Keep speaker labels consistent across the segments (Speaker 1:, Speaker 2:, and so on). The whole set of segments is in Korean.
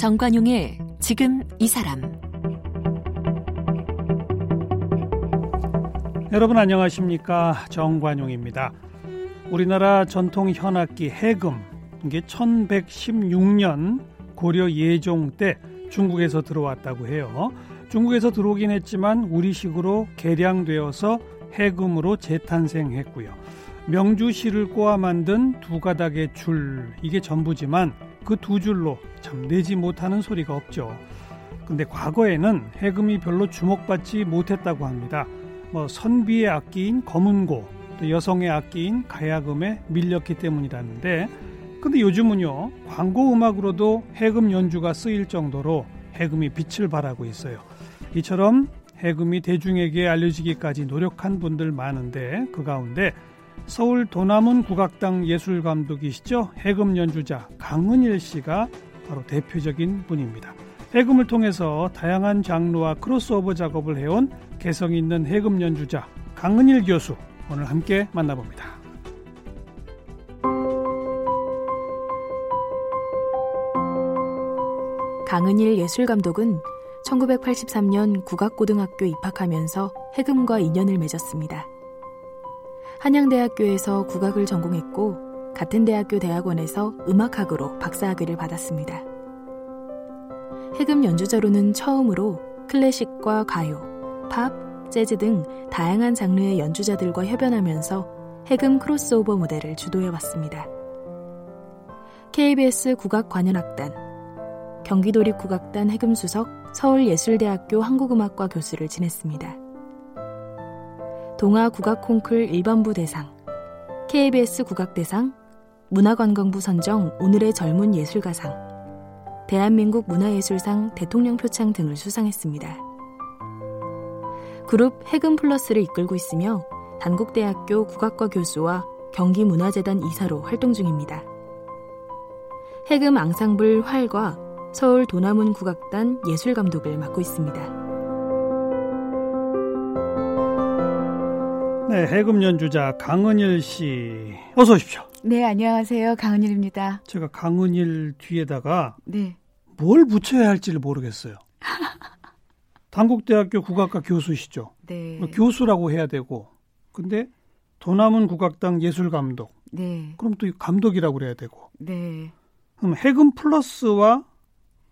Speaker 1: 정관용의 지금 이 사람
Speaker 2: 여러분 안녕하십니까 정관용입니다. 우리나라 전통 현악기 해금 이게 1116년 고려 예종 때 중국에서 들어왔다고 해요. 중국에서 들어오긴 했지만 우리식으로 개량되어서 해금으로 재탄생했고요. 명주실을 꼬아 만든 두 가닥의 줄 이게 전부지만 그 두 줄로 참 내지 못하는 소리가 없죠. 근데 과거에는 해금이 별로 주목받지 못했다고 합니다. 뭐 선비의 악기인 검은고 또 여성의 악기인 가야금에 밀렸기 때문이라는데 근데 요즘은요 광고 음악으로도 해금 연주가 쓰일 정도로 해금이 빛을 발하고 있어요. 이처럼 해금이 대중에게 알려지기까지 노력한 분들 많은데 그 가운데 서울 도남은 국악당 예술감독이시죠. 해금 연주자 강은일 씨가 바로 대표적인 분입니다. 해금을 통해서 다양한 장르와 크로스오버 작업을 해온 개성 있는 해금 연주자 강은일 교수 오늘 함께 만나봅니다.
Speaker 3: 강은일 예술감독은 1983년 국악고등학교 입학하면서 해금과 인연을 맺었습니다. 한양대학교에서 국악을 전공했고 같은 대학교 대학원에서 음악학으로 박사학위를 받았습니다. 해금 연주자로는 처음으로 클래식과 가요, 팝, 재즈 등 다양한 장르의 연주자들과 협연하면서 해금 크로스오버 무대를 주도해왔습니다. KBS 국악관현악단, 경기도립국악단 해금수석, 서울예술대학교 한국음악과 교수를 지냈습니다. 동아 국악콩쿨 1번부 대상, KBS 국악대상, 문화관광부 선정 오늘의 젊은 예술가상, 대한민국 문화예술상 대통령 표창 등을 수상했습니다. 그룹 해금 플러스를 이끌고 있으며 단국대학교 국악과 교수와 경기문화재단 이사로 활동 중입니다. 해금 앙상블 활과 서울 도남문 국악단 예술감독을 맡고 있습니다.
Speaker 2: 네, 해금 연주자 강은일 씨 어서 오십시오.
Speaker 4: 네, 안녕하세요. 강은일입니다.
Speaker 2: 제가 강은일 뒤에다가
Speaker 4: 네.
Speaker 2: 뭘 붙여야 할지를 모르겠어요. 단국대학교 국악과 교수시죠.
Speaker 4: 네.
Speaker 2: 뭐 교수라고 해야 되고, 근데 도남은 국악당 예술 감독.
Speaker 4: 네.
Speaker 2: 그럼 또 감독이라고 그래야 되고.
Speaker 4: 네.
Speaker 2: 그럼 해금 플러스와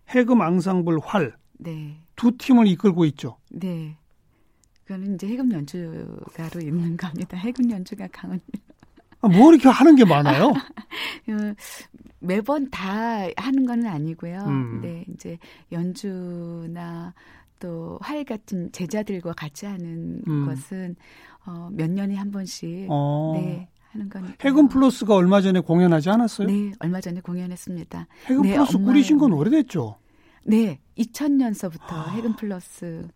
Speaker 2: 해금 앙상블 활.
Speaker 4: 네.
Speaker 2: 두 팀을 이끌고 있죠.
Speaker 4: 네. 그거는 이제 해금 연주가로 있는 겁니다. 해금 연주가 강은.
Speaker 2: 아, 뭐 이렇게 하는 게 많아요?
Speaker 4: 그 매번 다 하는 건 아니고요.
Speaker 2: 음.
Speaker 4: 네, 이제 연주나 또 활 같은 제자들과 같이 하는
Speaker 2: 음.
Speaker 4: 것은 어, 몇 년에 한 번씩
Speaker 2: 어.
Speaker 4: 네 하는 거니까.
Speaker 2: 해금 플러스가 얼마 전에 공연하지 않았어요?
Speaker 4: 네, 얼마 전에 공연했습니다.
Speaker 2: 해금
Speaker 4: 네,
Speaker 2: 플러스 꾸리신 건. 오래됐죠.
Speaker 4: 네, 2000년서부터
Speaker 2: 아.
Speaker 4: 해금 플러스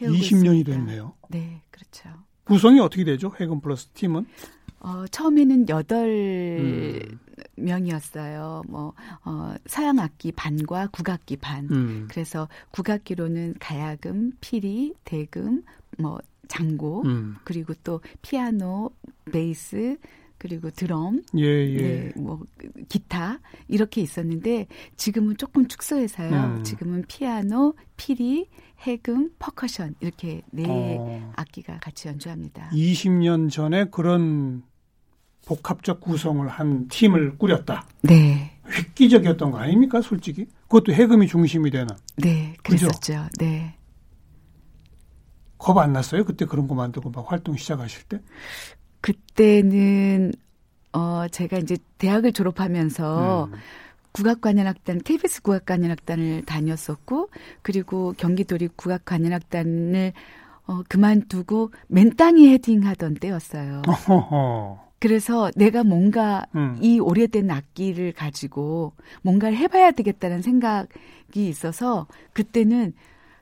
Speaker 4: 해오고
Speaker 2: 20년이
Speaker 4: 있습니다.
Speaker 2: 됐네요.
Speaker 4: 네, 그렇죠.
Speaker 2: 구성이 어떻게 되죠? 해금 플러스 팀은?
Speaker 4: 어, 처음에는 여덟
Speaker 2: 음.
Speaker 4: 명이었어요. 뭐, 어, 서양 악기 반과 국악기 반.
Speaker 2: 음.
Speaker 4: 그래서 국악기로는 가야금, 피리, 대금, 뭐, 장고,
Speaker 2: 음.
Speaker 4: 그리고 또 피아노, 베이스, 그리고 드럼,
Speaker 2: 예, 예.
Speaker 4: 네, 뭐 기타 이렇게 있었는데 지금은 조금 축소해서요.
Speaker 2: 음.
Speaker 4: 지금은 피아노, 피리, 해금, 퍼커션 이렇게 네
Speaker 2: 어,
Speaker 4: 악기가 같이 연주합니다.
Speaker 2: 20년 전에 그런 복합적 구성을 한 팀을 꾸렸다.
Speaker 4: 네,
Speaker 2: 획기적이었던 거 아닙니까, 솔직히? 그것도 해금이 중심이 되는.
Speaker 4: 네,
Speaker 2: 그죠?
Speaker 4: 그랬었죠. 네.
Speaker 2: 겁 안 났어요? 그때 그런 거 만들고 막 활동 시작하실 때?
Speaker 4: 그때는 어 제가 이제 대학을 졸업하면서
Speaker 2: 음.
Speaker 4: 국악관현악단 KBS 국악관현악단을 다녔었고 그리고 경기도립 국악관현악단을 어 그만두고 맨땅에 헤딩하던 때였어요.
Speaker 2: 어허허.
Speaker 4: 그래서 내가 뭔가
Speaker 2: 음.
Speaker 4: 이 오래된 악기를 가지고 뭔가를 해봐야 되겠다는 생각이 있어서 그때는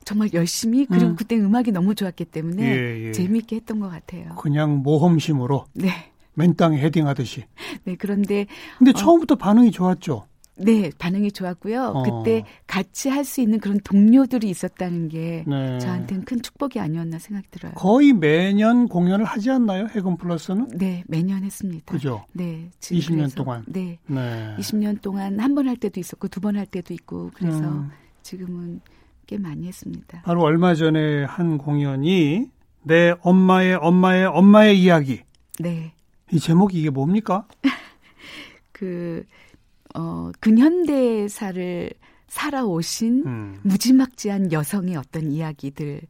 Speaker 4: 정말 열심히 그리고
Speaker 2: 음.
Speaker 4: 그때 음악이 너무 좋았기 때문에
Speaker 2: 예, 예.
Speaker 4: 재미있게 했던 것 같아요.
Speaker 2: 그냥 모험심으로
Speaker 4: 네.
Speaker 2: 맨땅에 헤딩하듯이.
Speaker 4: 네, 그런데
Speaker 2: 근데
Speaker 4: 어.
Speaker 2: 처음부터 반응이 좋았죠.
Speaker 4: 네, 반응이 좋았고요.
Speaker 2: 어.
Speaker 4: 그때 같이 할 수 있는 그런 동료들이 있었다는 게
Speaker 2: 네.
Speaker 4: 저한테는 큰 축복이 아니었나 생각이 들어요.
Speaker 2: 거의 매년 공연을 하지 않나요? 해금 플러스는?
Speaker 4: 네, 매년 했습니다.
Speaker 2: 그죠?
Speaker 4: 네, 지금
Speaker 2: 20년
Speaker 4: 그래서,
Speaker 2: 동안.
Speaker 4: 네,
Speaker 2: 네.
Speaker 4: 20년 동안 한 번 할 때도 있었고 두 번 할 때도 있고 그래서
Speaker 2: 음.
Speaker 4: 지금은 꽤 많이 했습니다.
Speaker 2: 바로 얼마 전에 한 공연이 내 엄마의 엄마의 엄마의 이야기.
Speaker 4: 네,
Speaker 2: 이 제목이 이게 뭡니까?
Speaker 4: 그 어, 근현대사를 살아오신
Speaker 2: 음.
Speaker 4: 무지막지한 여성의 어떤 이야기들을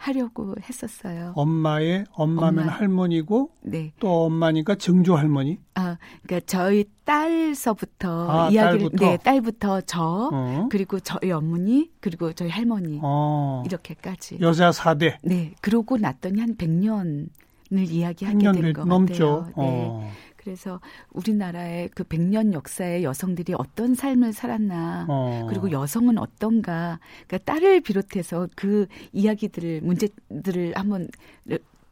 Speaker 4: 하려고 했었어요.
Speaker 2: 엄마의 엄마면
Speaker 4: 엄마.
Speaker 2: 할머니고
Speaker 4: 네.
Speaker 2: 또 엄마니까 증조 할머니.
Speaker 4: 아, 그러니까 저희 딸서부터
Speaker 2: 아,
Speaker 4: 이야기를
Speaker 2: 딸부터?
Speaker 4: 네, 딸부터 저
Speaker 2: 어.
Speaker 4: 그리고 저희 어머니 그리고 저희 할머니
Speaker 2: 어.
Speaker 4: 이렇게까지.
Speaker 2: 여자 4대.
Speaker 4: 네. 그러고 났더니 한 100년을 이야기하게 된
Speaker 2: 100년
Speaker 4: 것
Speaker 2: 넘죠.
Speaker 4: 같아요. 네.
Speaker 2: 어.
Speaker 4: 그래서 우리나라의 그 100년 역사의 여성들이 어떤 삶을 살았나
Speaker 2: 어.
Speaker 4: 그리고 여성은 어떤가 그러니까 딸을 비롯해서 그 이야기들을 문제들을 한번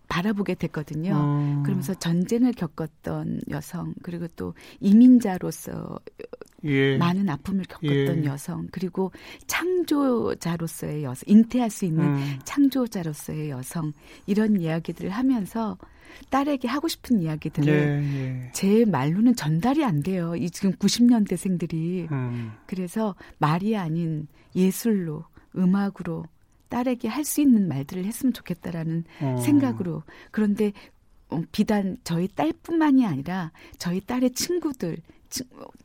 Speaker 4: 바라보게 됐거든요.
Speaker 2: 음.
Speaker 4: 그러면서 전쟁을 겪었던 여성 그리고 또 이민자로서
Speaker 2: 예.
Speaker 4: 많은 아픔을 겪었던
Speaker 2: 예.
Speaker 4: 여성 그리고 창조자로서의 여성 잉태할 수 있는
Speaker 2: 음.
Speaker 4: 창조자로서의 여성 이런 이야기들을 하면서 딸에게 하고 싶은 이야기들을
Speaker 2: 예, 예.
Speaker 4: 제 말로는 전달이 안 돼요. 이 지금 90년대생들이
Speaker 2: 음.
Speaker 4: 그래서 말이 아닌 예술로 음악으로 딸에게 할 수 있는 말들을 했으면 좋겠다라는
Speaker 2: 어.
Speaker 4: 생각으로 그런데 어, 비단 저희 딸뿐만이 아니라 저희 딸의 친구들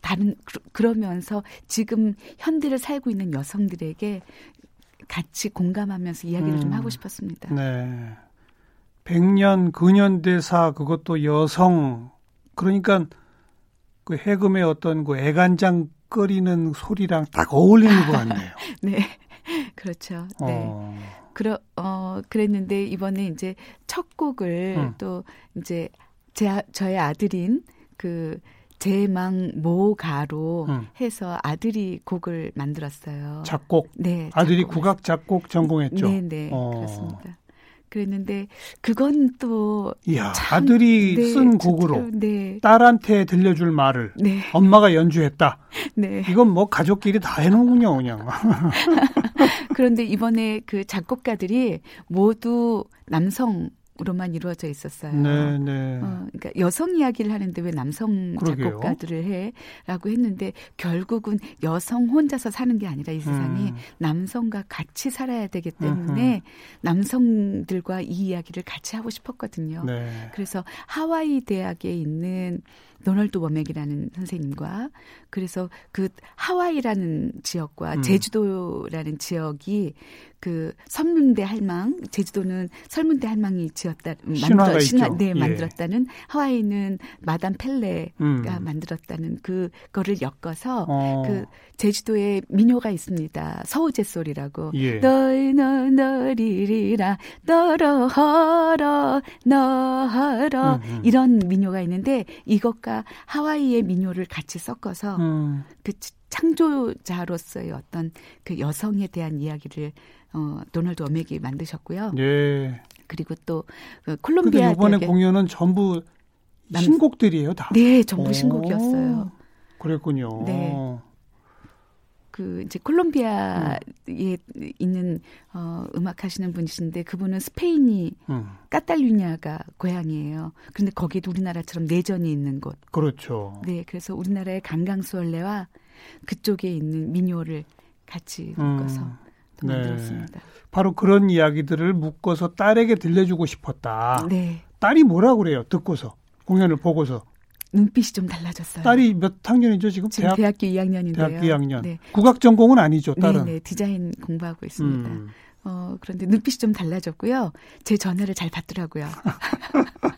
Speaker 4: 다른 그러- 그러면서 지금 현대를 살고 있는 여성들에게 같이 공감하면서 이야기를 좀
Speaker 2: 음.
Speaker 4: 하고 싶었습니다.
Speaker 2: 네. 백년 근현대사 그것도 여성 그러니까 그 해금의 어떤 그 애간장 끓이는 소리랑 딱 어울리는 것 같네요.
Speaker 4: 네. 그렇죠. 네.
Speaker 2: 어.
Speaker 4: 그러, 어, 그랬는데 이번에 이제 첫 곡을
Speaker 2: 음.
Speaker 4: 또 이제 제, 아- 저의 아들인 그 제망 모가로
Speaker 2: 음.
Speaker 4: 해서 아들이 곡을 만들었어요.
Speaker 2: 작곡
Speaker 4: 네.
Speaker 2: 아들이 국악 작곡 전공했죠.
Speaker 4: 네, 네.
Speaker 2: 어.
Speaker 4: 그렇습니다. 그랬는데 그건 또
Speaker 2: 이야
Speaker 4: 참,
Speaker 2: 아들이
Speaker 4: 네,
Speaker 2: 쓴 곡으로.
Speaker 4: 네.
Speaker 2: 딸한테 들려줄 말을
Speaker 4: 네.
Speaker 2: 엄마가 연주했다.
Speaker 4: 네.
Speaker 2: 이건 뭐 가족끼리 다 해놓은군요, 그냥.
Speaker 4: 그런데 이번에 그 작곡가들이 모두 남성 으로만 이루어져 있었어요.
Speaker 2: 네, 네.
Speaker 4: 어, 그러니까 여성 이야기를 하는데 왜 남성
Speaker 2: 그러게요.
Speaker 4: 작곡가들을 해라고 했는데 결국은 여성 혼자서 사는 게 아니라 이 세상이
Speaker 2: 음.
Speaker 4: 남성과 같이 살아야 되기 때문에 남성들과 이 이야기를 같이 하고 싶었거든요.
Speaker 2: 네.
Speaker 4: 그래서 하와이 대학에 있는 도널드 워맥이라는 선생님과 그래서 그 하와이라는 지역과
Speaker 2: 음.
Speaker 4: 제주도라는 지역이 그 설문대 할망 제주도는 설문대 할망이 지었다
Speaker 2: 신화가
Speaker 4: 신화
Speaker 2: 있죠.
Speaker 4: 네
Speaker 2: 예.
Speaker 4: 만들었다는 하와이는 마담 펠레가
Speaker 2: 음.
Speaker 4: 만들었다는 그거를 엮어서
Speaker 2: 어.
Speaker 4: 그 제주도에 민요가 있습니다. 서우제 소리라고.
Speaker 2: 예.
Speaker 4: 너희 너 너리리라 너러허러 너허러
Speaker 2: 음, 음.
Speaker 4: 이런 민요가 있는데 이것과 하와이의 민요를 같이 섞어서
Speaker 2: 음.
Speaker 4: 그 창조자로서의 어떤 그 여성에 대한 이야기를 어 도널드 어맥이 만드셨고요.
Speaker 2: 예.
Speaker 4: 그리고 또 그 콜롬비아
Speaker 2: 이번에 공연은 전부
Speaker 4: 남-
Speaker 2: 신곡들이에요, 다.
Speaker 4: 네 전부
Speaker 2: 오.
Speaker 4: 신곡이었어요.
Speaker 2: 그랬군요.
Speaker 4: 네. 그 이제 콜롬비아에 있는 어 음악 하시는 분이신데 그분은 스페인이
Speaker 2: 음.
Speaker 4: 까탈루냐가 고향이에요. 그런데 거기도 우리나라처럼 내전이 있는 곳.
Speaker 2: 그렇죠.
Speaker 4: 네, 그래서 우리나라의 강강수월래와 그쪽에 있는 민요를 같이
Speaker 2: 음.
Speaker 4: 묶어서 또
Speaker 2: 네.
Speaker 4: 만들었습니다.
Speaker 2: 바로 그런 이야기들을 묶어서 딸에게 들려주고 싶었다.
Speaker 4: 네,
Speaker 2: 딸이 뭐라 그래요? 듣고서 공연을 보고서
Speaker 4: 눈빛이 좀 달라졌어요.
Speaker 2: 딸이 몇 학년이죠 지금?
Speaker 4: 지금
Speaker 2: 대학
Speaker 4: 대학, 교 2학년인데요.
Speaker 2: 대학 2학년.
Speaker 4: 네.
Speaker 2: 국악 전공은 아니죠, 딸은.
Speaker 4: 네, 네, 디자인 공부하고 있습니다.
Speaker 2: 음.
Speaker 4: 어, 그런데 눈빛이 좀 달라졌고요. 제 전화를 잘 받더라고요.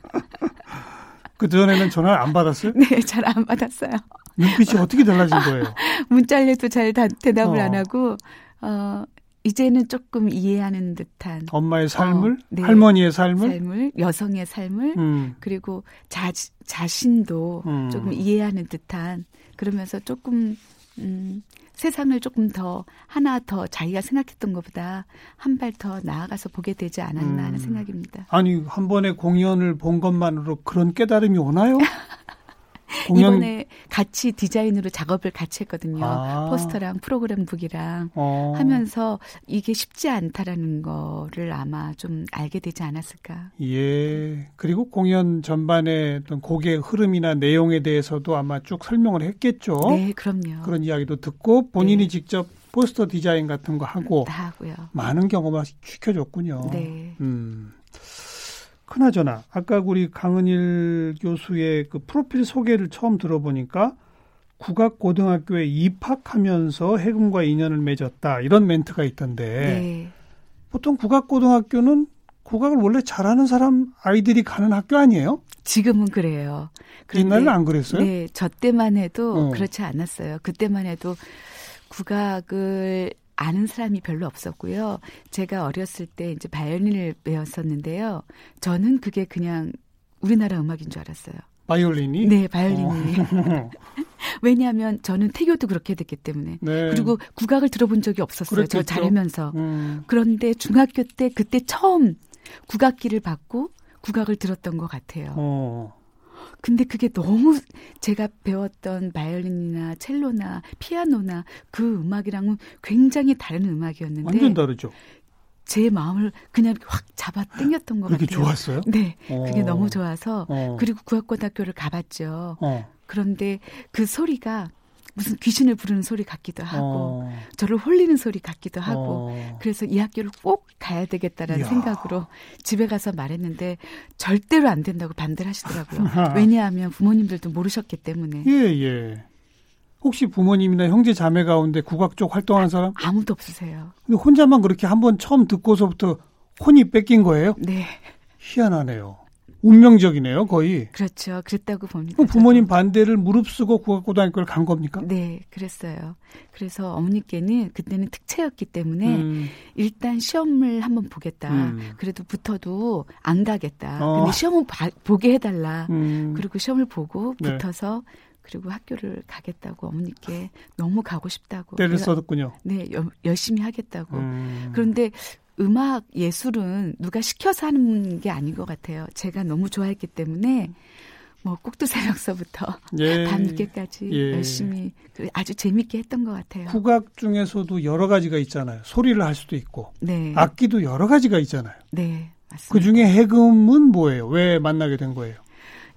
Speaker 2: 그 전에는 전화를 안 받았어요?
Speaker 4: 네, 잘 안 받았어요.
Speaker 2: 눈빛이 어떻게 달라진 거예요?
Speaker 4: 문자를 해도 잘 다- 대답을
Speaker 2: 어.
Speaker 4: 안 하고, 어, 이제는 조금 이해하는 듯한
Speaker 2: 엄마의 삶을,
Speaker 4: 어, 네.
Speaker 2: 할머니의 삶을,
Speaker 4: 삶을, 여성의 삶을,
Speaker 2: 음,
Speaker 4: 그리고 자, 자신도
Speaker 2: 음.
Speaker 4: 조금 이해하는 듯한, 그러면서 조금, 음, 세상을 조금 더, 하나 더 자기가 생각했던 것보다 한 발 더 나아가서 보게 되지 않았나 하는
Speaker 2: 음.
Speaker 4: 생각입니다.
Speaker 2: 아니 한 번에 공연을 본 것만으로 그런 깨달음이 오나요? 공연...
Speaker 4: 이번에 같이 디자인으로 작업을 같이 했거든요. 아. 포스터랑 프로그램북이랑 어. 하면서 이게 쉽지 않다라는 거를 아마 좀 알게 되지 않았을까.
Speaker 2: 예. 그리고 공연 전반의 어떤 곡의 흐름이나 내용에 대해서도 아마 쭉 설명을 했겠죠.
Speaker 4: 네, 그럼요.
Speaker 2: 그런 이야기도 듣고 본인이 네. 직접 포스터 디자인 같은 거 하고
Speaker 4: 다 하고요.
Speaker 2: 많은 경험을 시켜줬군요.
Speaker 4: 네.
Speaker 2: 음. 그나저나 아까 우리 강은일 교수의 그 프로필 소개를 처음 들어보니까 국악 고등학교에 입학하면서 해금과 인연을 맺었다 이런 멘트가 있던데 네. 보통 국악 고등학교는 국악을 원래 잘하는 사람 아이들이 가는 학교 아니에요?
Speaker 4: 지금은 그래요.
Speaker 2: 옛날에는 안 그랬어요?
Speaker 4: 네, 저 때만 해도 어. 그렇지 않았어요. 그때만 해도 국악을 아는 사람이 별로 없었고요. 제가 어렸을 때 이제 바이올린을 배웠었는데요. 저는 그게 그냥 우리나라 음악인 줄 알았어요.
Speaker 2: 바이올린이?
Speaker 4: 네, 바이올린이. 어. 왜냐하면 저는 태교도 그렇게 됐기 때문에. 네. 그리고 국악을 들어본 적이 없었어요. 그랬겠죠. 저 자라면서. 음. 그런데 중학교 때 그때 처음 국악기를 받고 국악을 들었던 것 같아요. 어. 근데 그게 너무 제가 배웠던 바이올린이나 첼로나 피아노나 그 음악이랑은 굉장히 다른 음악이었는데
Speaker 2: 완전 다르죠.
Speaker 4: 제 마음을 그냥 확 잡아 당겼던 것
Speaker 2: 그렇게
Speaker 4: 같아요.
Speaker 2: 좋았어요?
Speaker 4: 네. 어. 그게 너무 좋아서 어. 그리고 국악고등학교를 가봤죠. 어. 그런데 그 소리가 무슨 귀신을 부르는 소리 같기도 하고 어. 저를 홀리는 소리 같기도 하고 어. 그래서 이 학교를 꼭 가야 되겠다라는 이야. 생각으로 집에 가서 말했는데 절대로 안 된다고 반대를 하시더라고요. 왜냐하면 부모님들도 모르셨기 때문에.
Speaker 2: 예, 예. 혹시 부모님이나 형제 자매 가운데 국악 쪽 활동하는 사람?
Speaker 4: 아, 무도 없으세요.
Speaker 2: 근데 혼자만 그렇게 한번 처음 듣고서부터 혼이 뺏긴 거예요?
Speaker 4: 네.
Speaker 2: 희한하네요. 운명적이네요, 거의.
Speaker 4: 그렇죠. 그랬다고 봅니다.
Speaker 2: 부모님 저도. 반대를 무릅쓰고 국악고등학교를 간 겁니까?
Speaker 4: 네, 그랬어요. 그래서 어머니께는 그때는 특채였기 때문에 음. 일단 시험을 한번 보겠다. 음. 그래도 붙어도 안 가겠다. 어. 근데 시험을 봐, 보게 해달라. 음. 그리고 시험을 보고 네. 붙어서 네. 그리고 학교를 가겠다고 어머니께 너무 가고 싶다고.
Speaker 2: 때를 써뒀군요.
Speaker 4: 네, 여, 열심히 하겠다고. 음. 그런데 음악 예술은 누가 시켜서 하는 게 아닌 것 같아요. 제가 너무 좋아했기 때문에 뭐 꼭두 새벽서부터 예. 밤늦게까지 예. 열심히 그 아주 재밌게 했던 것 같아요.
Speaker 2: 국악 중에서도 여러 가지가 있잖아요. 소리를 할 수도 있고
Speaker 4: 네.
Speaker 2: 악기도 여러 가지가 있잖아요.
Speaker 4: 네, 맞습니다.
Speaker 2: 그 중에 해금은 뭐예요? 왜 만나게 된 거예요?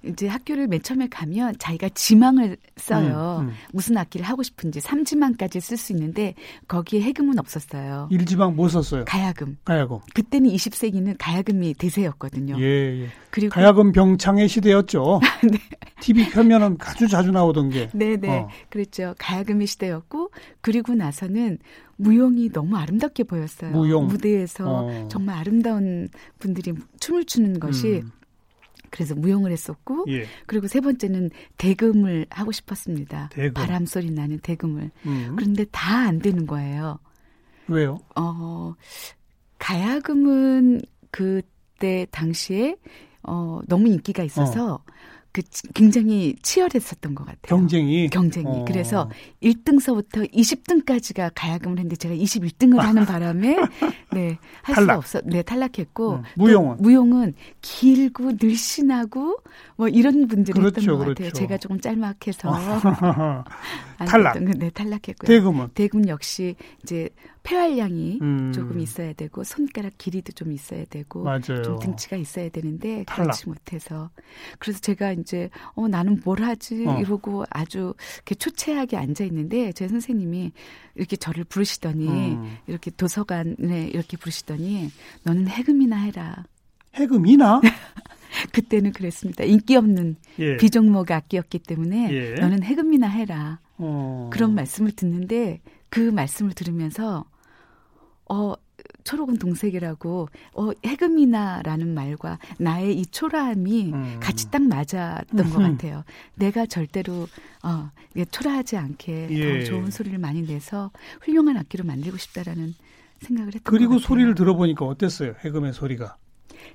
Speaker 4: 이제 학교를 맨 처음에 가면 자기가 지망을 써요. 음, 음. 무슨 악기를 하고 싶은지 3지망까지 쓸 수 있는데 거기에 해금은 없었어요.
Speaker 2: 1지망 뭐 썼어요?
Speaker 4: 가야금.
Speaker 2: 가야금.
Speaker 4: 그때는 20세기는 가야금이 대세였거든요.
Speaker 2: 예, 예. 그리고 가야금 병창의 시대였죠. 네. TV 펴면은 아주 자주 나오던 게.
Speaker 4: 네, 네. 어. 그랬죠. 가야금의 시대였고 그리고 나서는 무용이 너무 아름답게 보였어요.
Speaker 2: 무용.
Speaker 4: 무대에서 어. 정말 아름다운 분들이 춤을 추는 것이 음. 그래서 무용을 했었고 예. 그리고 세 번째는 대금을 하고 싶었습니다. 대금. 바람 소리 나는 대금을. 음. 그런데 다 안 되는 거예요.
Speaker 2: 왜요?
Speaker 4: 어 가야금은 그때 당시에 어 너무 인기가 있어서 어. 그 굉장히 치열했었던 것 같아요.
Speaker 2: 경쟁이
Speaker 4: 경쟁이 어. 그래서 1등서부터 20등까지가 가야금을 했는데 제가 21등을 하는 바람에 네 할 수 없어 네 탈락했고 음.
Speaker 2: 무용은
Speaker 4: 무용은 길고 늘씬하고 뭐 이런 분들이 그렇죠, 했던 것 그렇죠. 같아요. 제가 조금 짤막해서
Speaker 2: 탈락
Speaker 4: 네 탈락했고요.
Speaker 2: 대금은
Speaker 4: 대금 역시 이제 폐활량이 음. 조금 있어야 되고 손가락 길이도 좀 있어야 되고
Speaker 2: 맞아요.
Speaker 4: 좀 등치가 있어야 되는데 탈락. 그렇지 못해서 그래서 제가 이제 어 나는 뭘 하지 어. 이러고 아주 이렇게 초췌하게 앉아 있는데 제 선생님이 이렇게 저를 부르시더니 음. 이렇게 도서관에 이렇게 부르시더니 너는 해금이나 해라.
Speaker 2: 해금이나?
Speaker 4: 그때는 그랬습니다. 인기 없는 예. 비종목 악기였기 때문에 예. 너는 해금이나 해라. 어. 그런 말씀을 듣는데 그 말씀을 들으면서 어 초록은 동색이라고 어 해금이나라는 말과 나의 이 초라함이 음. 같이 딱 맞았던 것 같아요. 내가 절대로 어 초라하지 않게 예. 더 좋은 소리를 많이 내서 훌륭한 악기로 만들고 싶다라는 생각을 했던
Speaker 2: 그리고 소리를 들어보니까 어땠어요? 해금의 소리가?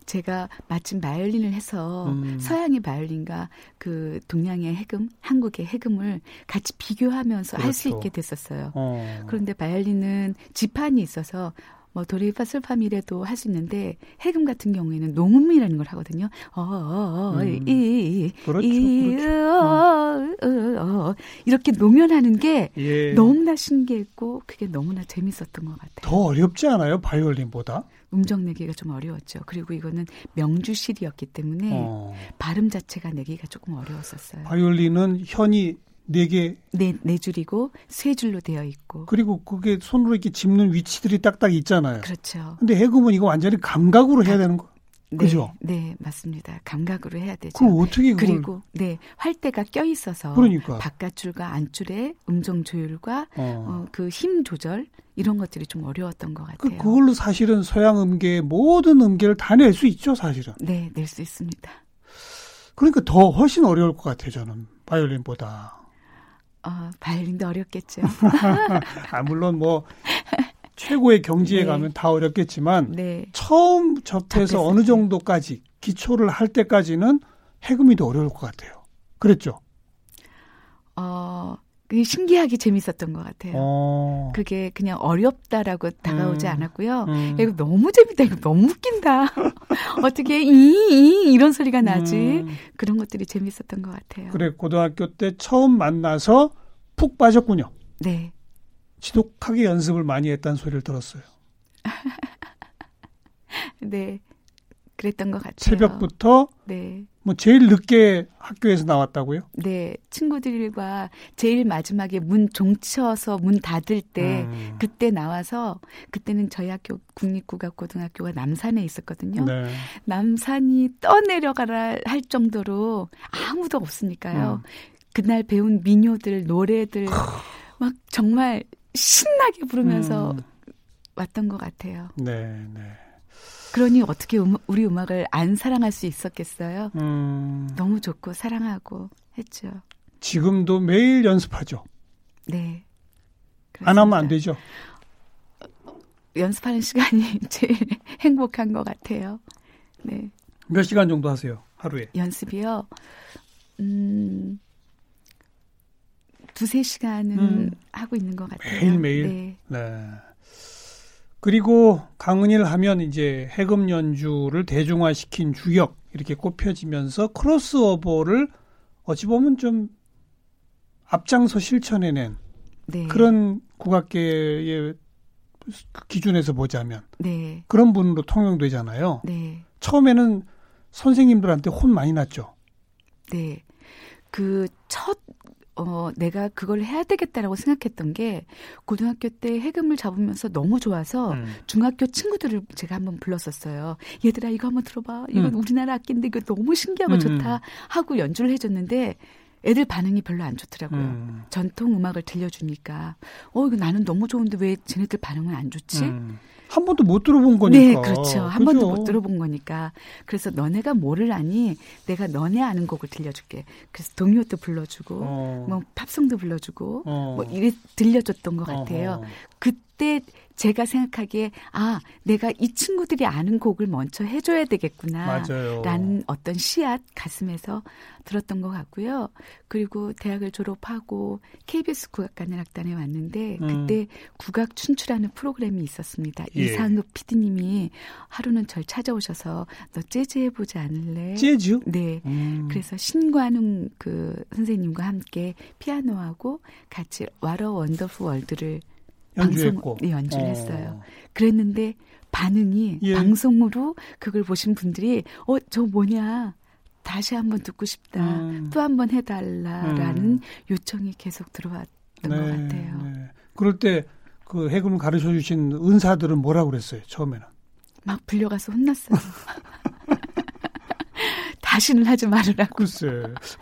Speaker 4: 제가 마침 바이올린을 해서 음. 서양의 바이올린과 그 동양의 해금, 한국의 해금을 같이 비교하면서 그렇죠. 할수 있게 됐었어요. 어. 그런데 바이올린은 지판이 있어서 뭐 도레미파 솔파미레도 할 수 있는데 해금 같은 경우에는 농음이라는 걸 하거든요. 어, 어, 어, 음. 이,
Speaker 2: 그렇죠, 이, 그렇죠. 어,
Speaker 4: 어, 어, 이렇게 노면하는 게 예. 너무나 신기했고 그게 너무나 재밌었던 것 같아요.
Speaker 2: 더 어렵지 않아요, 바이올린보다?
Speaker 4: 음정 내기가 좀 어려웠죠. 그리고 이거는 명주실이었기 때문에 어. 발음 자체가 내기가 조금 어려웠었어요.
Speaker 2: 바이올린은 현이 네 개.
Speaker 4: 네, 네 줄이고 세 줄로 되어 있고.
Speaker 2: 그리고 그게 손으로 이렇게 짚는 위치들이 딱딱 있잖아요.
Speaker 4: 그렇죠.
Speaker 2: 근데 해금은 이거 완전히 감각으로 해야 되는 거.
Speaker 4: 네,
Speaker 2: 그죠?
Speaker 4: 네, 맞습니다. 감각으로 해야 되죠.
Speaker 2: 그럼 어떻게 그걸...
Speaker 4: 그리고 네 활대가 껴 있어서
Speaker 2: 그러니까.
Speaker 4: 바깥줄과 안줄의 음정 조율과 어. 어, 그힘 조절 이런 것들이 좀 어려웠던 것
Speaker 2: 그,
Speaker 4: 같아요.
Speaker 2: 그, 걸로 사실은 서양 음계의 모든 음계를 다 낼 수 있죠, 사실은.
Speaker 4: 네, 낼 수 있습니다.
Speaker 2: 그러니까 더 훨씬 어려울 것 같아요, 저는 바이올린보다.
Speaker 4: 어, 바이올린도 어렵겠죠.
Speaker 2: 아, 물론 뭐 최고의 경지에 네. 가면 다 어렵겠지만 네. 처음 접해서 어느 정도까지 기초를 할 때까지는 해금이 더 어려울 것 같아요. 그랬죠?
Speaker 4: 어, 신기하게 재밌었던 것 같아요. 어. 그게 그냥 어렵다라고 다가오지 음. 않았고요. 음. 이거 너무 재밌다. 이거 너무 웃긴다. 어떻게 이, 이 이런 소리가 나지? 음. 그런 것들이 재밌었던 것 같아요.
Speaker 2: 그래 고등학교 때 처음 만나서 푹 빠졌군요.
Speaker 4: 네.
Speaker 2: 지독하게 연습을 많이 했다는 소리를 들었어요.
Speaker 4: 네. 그랬던 것 같아요.
Speaker 2: 새벽부터 네. 뭐 제일 늦게 학교에서 나왔다고요?
Speaker 4: 네, 친구들과 제일 마지막에 문 종쳐서 문 닫을 때 음. 그때 나와서 그때는 저희 학교 국립국악고등학교가 남산에 있었거든요. 네. 남산이 떠내려가라 할 정도로 아무도 없으니까요. 음. 그날 배운 민요들 노래들 막 정말 신나게 부르면서 음. 왔던 것 같아요.
Speaker 2: 네, 네.
Speaker 4: 그러니 어떻게 음, 우리 음악을 안 사랑할 수 있었겠어요? 음. 너무 좋고 사랑하고 했죠.
Speaker 2: 지금도 매일 연습하죠.
Speaker 4: 네.
Speaker 2: 그렇습니다. 안 하면 안 되죠.
Speaker 4: 연습하는 시간이 제일 행복한 것 같아요. 네.
Speaker 2: 몇 시간 정도 하세요? 하루에?
Speaker 4: 연습이요. 음, 두세 시간은 음. 하고 있는 것 같아요.
Speaker 2: 매일매일? 네. 네. 그리고 강은일 하면 이제 해금 연주를 대중화시킨 주역 이렇게 꼽혀지면서 크로스오버를 어찌 보면 좀 앞장서 실천해낸 네. 그런 국악계의 기준에서 보자면 네. 그런 분으로 통용되잖아요. 네. 처음에는 선생님들한테 혼 많이 났죠.
Speaker 4: 네. 그 첫 어, 내가 그걸 해야 되겠다라고 생각했던 게 고등학교 때 해금을 잡으면서 너무 좋아서 음. 중학교 친구들을 제가 한번 불렀었어요. 얘들아 이거 한번 들어봐. 이건 음. 우리나라 악기인데 이거 너무 신기하고 음. 좋다 하고 연주를 해줬는데 애들 반응이 별로 안 좋더라고요. 음. 전통 음악을 들려주니까 어 이거 나는 너무 좋은데 왜 쟤네들 반응은 안 좋지? 음.
Speaker 2: 한 번도 못 들어본 거니까. 네,
Speaker 4: 그렇죠. 한 그죠? 번도 못 들어본 거니까. 그래서 너네가 뭐를 아니? 내가 너네 아는 곡을 들려줄게. 그래서 동요도 불러주고, 어. 뭐 팝송도 불러주고, 어. 뭐 이래 들려줬던 것 같아요. 어허. 그때 제가 생각하기에 아 내가 이 친구들이 아는 곡을 먼저 해줘야 되겠구나라는 어떤 씨앗 가슴에서 들었던 것 같고요. 그리고 대학을 졸업하고 KBS 국악관현악단에 왔는데 음. 그때 국악 춘추라는 프로그램이 있었습니다. 예. 이상읍 PD님이 하루는 절 찾아오셔서 너 재즈 해보지 않을래?
Speaker 2: 재즈?
Speaker 4: 네. 음. 그래서 신관웅 그 선생님과 함께 피아노하고 같이 와러 원더풀 월드를
Speaker 2: 연주했고.
Speaker 4: 방송, 네, 연주를 어. 했어요. 그랬는데 반응이 예. 방송으로 그걸 보신 분들이 어 저 뭐냐 다시 한번 듣고 싶다 음. 또 한번 해달라라는 음. 요청이 계속 들어왔던 네, 것 같아요. 네.
Speaker 2: 그럴 때 그 해금을 가르쳐 주신 은사들은 뭐라고 그랬어요 처음에는?
Speaker 4: 막 불려가서 혼났어요. 다시는 하지 말으라고.
Speaker 2: 글쎄.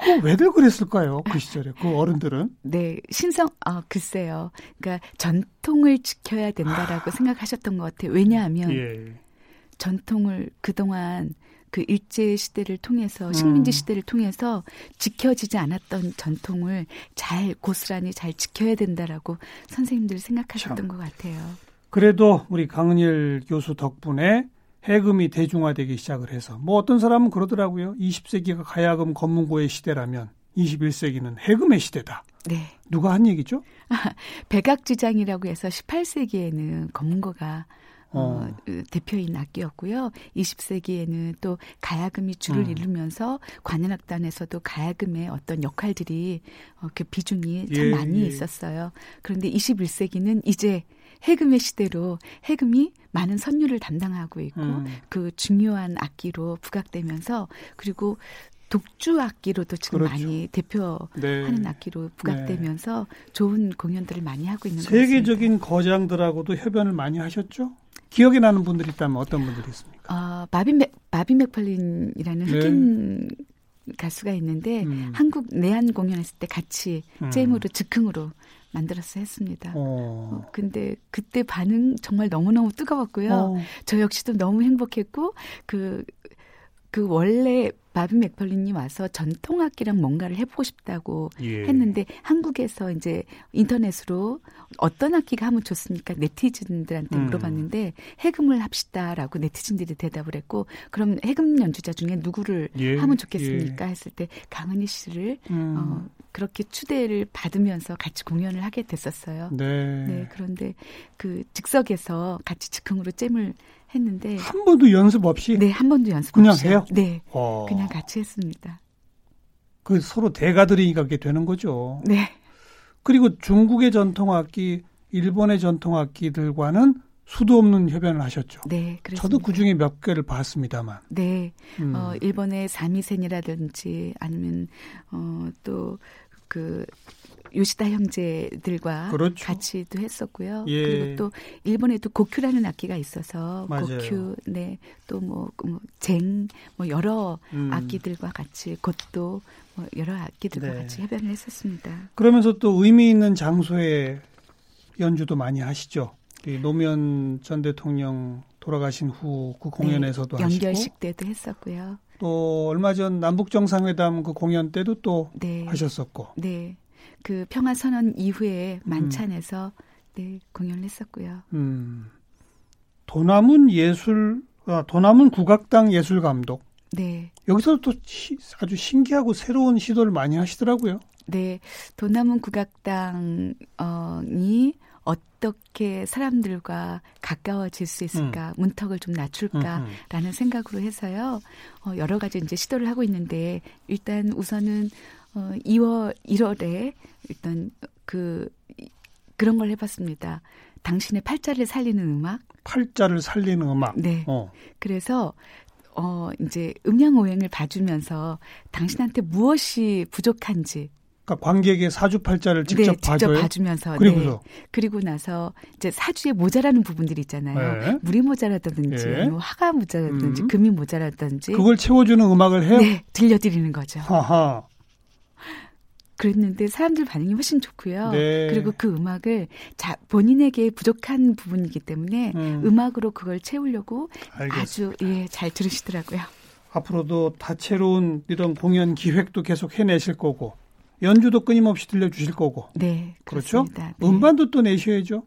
Speaker 2: 그 왜들 그랬을까요? 그 시절에. 그 어른들은?
Speaker 4: 네. 신성, 아, 글쎄요. 그러니까 전통을 지켜야 된다라고 아. 생각하셨던 것 같아요. 왜냐하면 예. 전통을 그동안 그 일제 시대를 통해서 식민지 음. 시대를 통해서 지켜지지 않았던 전통을 잘 고스란히 잘 지켜야 된다라고 선생님들 생각하셨던 참. 것 같아요.
Speaker 2: 그래도 우리 강은일 교수 덕분에 해금이 대중화되기 시작을 해서 뭐 어떤 사람은 그러더라고요. 20세기가 가야금 검문고의 시대라면 21세기는 해금의 시대다.
Speaker 4: 네.
Speaker 2: 누가 한 얘기죠?
Speaker 4: 백악지장이라고 해서 18세기에는 검문고가 어. 어, 대표인 악기였고요. 20세기에는 또 가야금이 줄을 음. 이루면서 관현악단에서도 가야금의 어떤 역할들이 어, 그 비중이 참 예, 많이 예. 있었어요. 그런데 21세기는 이제 해금의 시대로 해금이 많은 선율을 담당하고 있고 음. 그 중요한 악기로 부각되면서 그리고 독주 악기로도 지금 그렇죠. 많이 대표하는 네. 악기로 부각되면서 네. 좋은 공연들을 많이 하고 있는
Speaker 2: 세계적인 거장들하고도 협연을 많이 하셨죠? 기억에 나는 분들이 있다면 어떤 분들이 있습니까?
Speaker 4: 어, 마빈 맥 마빈 맥펄린이라는 네. 흑인 가수가 있는데 음. 한국 내한 공연했을 때 같이 음. 잼으로 즉흥으로 만들어서 했습니다. 어. 어. 근데 그때 반응 정말 너무너무 뜨거웠고요. 어. 저 역시도 너무 행복했고 그 그 원래 바비 맥펄린이 와서 전통 악기랑 뭔가를 해보고 싶다고 예. 했는데 한국에서 이제 인터넷으로 어떤 악기가 하면 좋습니까? 네티즌들한테 음. 물어봤는데 해금을 합시다라고 네티즌들이 대답을 했고 그럼 해금 연주자 중에 누구를 예. 하면 좋겠습니까? 예. 했을 때 강은희 씨를 음. 어, 그렇게 추대를 받으면서 같이 공연을 하게 됐었어요. 네. 네. 그런데 그 즉석에서 같이 즉흥으로 잼을 했는데
Speaker 2: 한 번도 연습 없이
Speaker 4: 네, 한 번도 연습
Speaker 2: 그냥
Speaker 4: 없이
Speaker 2: 해요?
Speaker 4: 네. 어. 그냥 같이 했습니다.
Speaker 2: 그 서로 대가들이니까 그게 되는 거죠.
Speaker 4: 네.
Speaker 2: 그리고 중국의 전통악기, 일본의 전통악기들과는 수도 없는 협연을 하셨죠.
Speaker 4: 네, 그렇습니다.
Speaker 2: 저도 그 중에 몇 개를 봤습니다만.
Speaker 4: 네, 음. 어, 일본의 사미센이라든지 아니면 어, 또그 요시다 형제들과 그렇죠. 같이도 했었고요. 예. 그리고 또 일본에도 고큐라는 악기가 있어서 맞아요. 고큐, 네, 또뭐 뭐, 쟁, 뭐 여러 음. 악기들과 같이 곧도 뭐 여러 악기들과 네. 같이 협연을 했었습니다.
Speaker 2: 그러면서 또 의미 있는 장소에 연주도 많이 하시죠. 노무현 전 대통령 돌아가신 후 그 공연에서도
Speaker 4: 네,
Speaker 2: 하시고
Speaker 4: 연결식 때도 했었고요.
Speaker 2: 또 얼마 전 남북 정상회담 그 공연 때도 또 네. 하셨었고.
Speaker 4: 네. 그 평화 선언 이후에 만찬에서 음. 네, 공연을 했었고요. 음.
Speaker 2: 도남은 예술 아, 도남은 국악당 예술 감독.
Speaker 4: 네.
Speaker 2: 여기서 또 시, 아주 신기하고 새로운 시도를 많이 하시더라고요.
Speaker 4: 네. 도남은 국악당이 어떻게 사람들과 가까워질 수 있을까, 음. 문턱을 좀 낮출까라는 음, 음. 생각으로 해서요. 어, 여러 가지 이제 시도를 하고 있는데 일단 우선은 어, 2월, 1월에 일단 그, 그런 걸 해봤습니다. 당신의 팔자를 살리는 음악.
Speaker 2: 팔자를 살리는 음악.
Speaker 4: 네. 어. 그래서 어 이제 음양 오행을 봐주면서 당신한테 무엇이 부족한지.
Speaker 2: 그러니까 관객의 사주팔자를 직접
Speaker 4: 네, 직접
Speaker 2: 봐줘요?
Speaker 4: 봐주면서
Speaker 2: 그리고서
Speaker 4: 네. 그리고 나서 이제 사주에 모자라는 부분들이 있잖아요. 네. 물이 모자라다든지 네. 뭐 화가 모자라든지 음. 금이 모자라든지
Speaker 2: 그걸 채워주는 음악을 해요?
Speaker 4: 네, 들려드리는 거죠.
Speaker 2: 하하.
Speaker 4: 그랬는데 사람들 반응이 훨씬 좋고요. 네. 그리고 그 음악을 자, 본인에게 부족한 부분이기 때문에 음. 악으로 그걸 채우려고 알겠습니다. 아주 예, 잘 들으시더라고요.
Speaker 2: 앞으로도 다채로운 이런 공연 기획도 계속 해내실 거고 연주도 끊임없이 들려주실 거고.
Speaker 4: 네,
Speaker 2: 그렇죠.
Speaker 4: 네.
Speaker 2: 음반도 또 내셔야죠.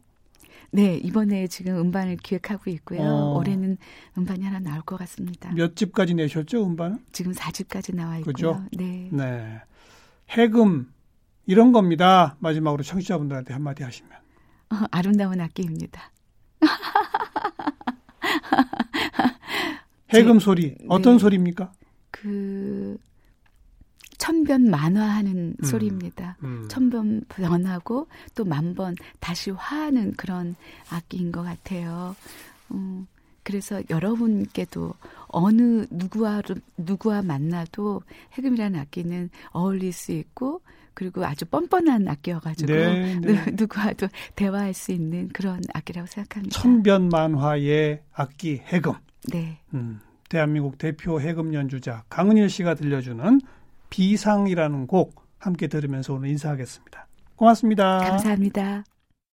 Speaker 4: 네, 이번에 지금 음반을 기획하고 있고요. 어. 올해는 음반이 하나 나올 것 같습니다.
Speaker 2: 몇 집까지 내셨죠, 음반은?
Speaker 4: 지금 4집까지 나와 있고요.
Speaker 2: 그죠?
Speaker 4: 네.
Speaker 2: 네. 해금 이런 겁니다. 마지막으로 청취자분들한테 한마디 하시면.
Speaker 4: 어, 아름다운 악기입니다.
Speaker 2: 해금 소리 어떤 네. 소리입니까?
Speaker 4: 그 천변 만화하는 음, 소리입니다. 음. 천변 변하고 또 만 번 다시 화하는 그런 악기인 것 같아요. 음, 그래서 여러분께도 어느 누구와 누구와 만나도 해금이라는 악기는 어울릴 수 있고 그리고 아주 뻔뻔한 악기여가지고 네, 네. 누구와도 대화할 수 있는 그런 악기라고 생각합니다.
Speaker 2: 천변만화의 악기 해금.
Speaker 4: 네.
Speaker 2: 음, 대한민국 대표 해금 연주자 강은일 씨가 들려주는 비상이라는 곡 함께 들으면서 오늘 인사하겠습니다. 고맙습니다.
Speaker 4: 감사합니다.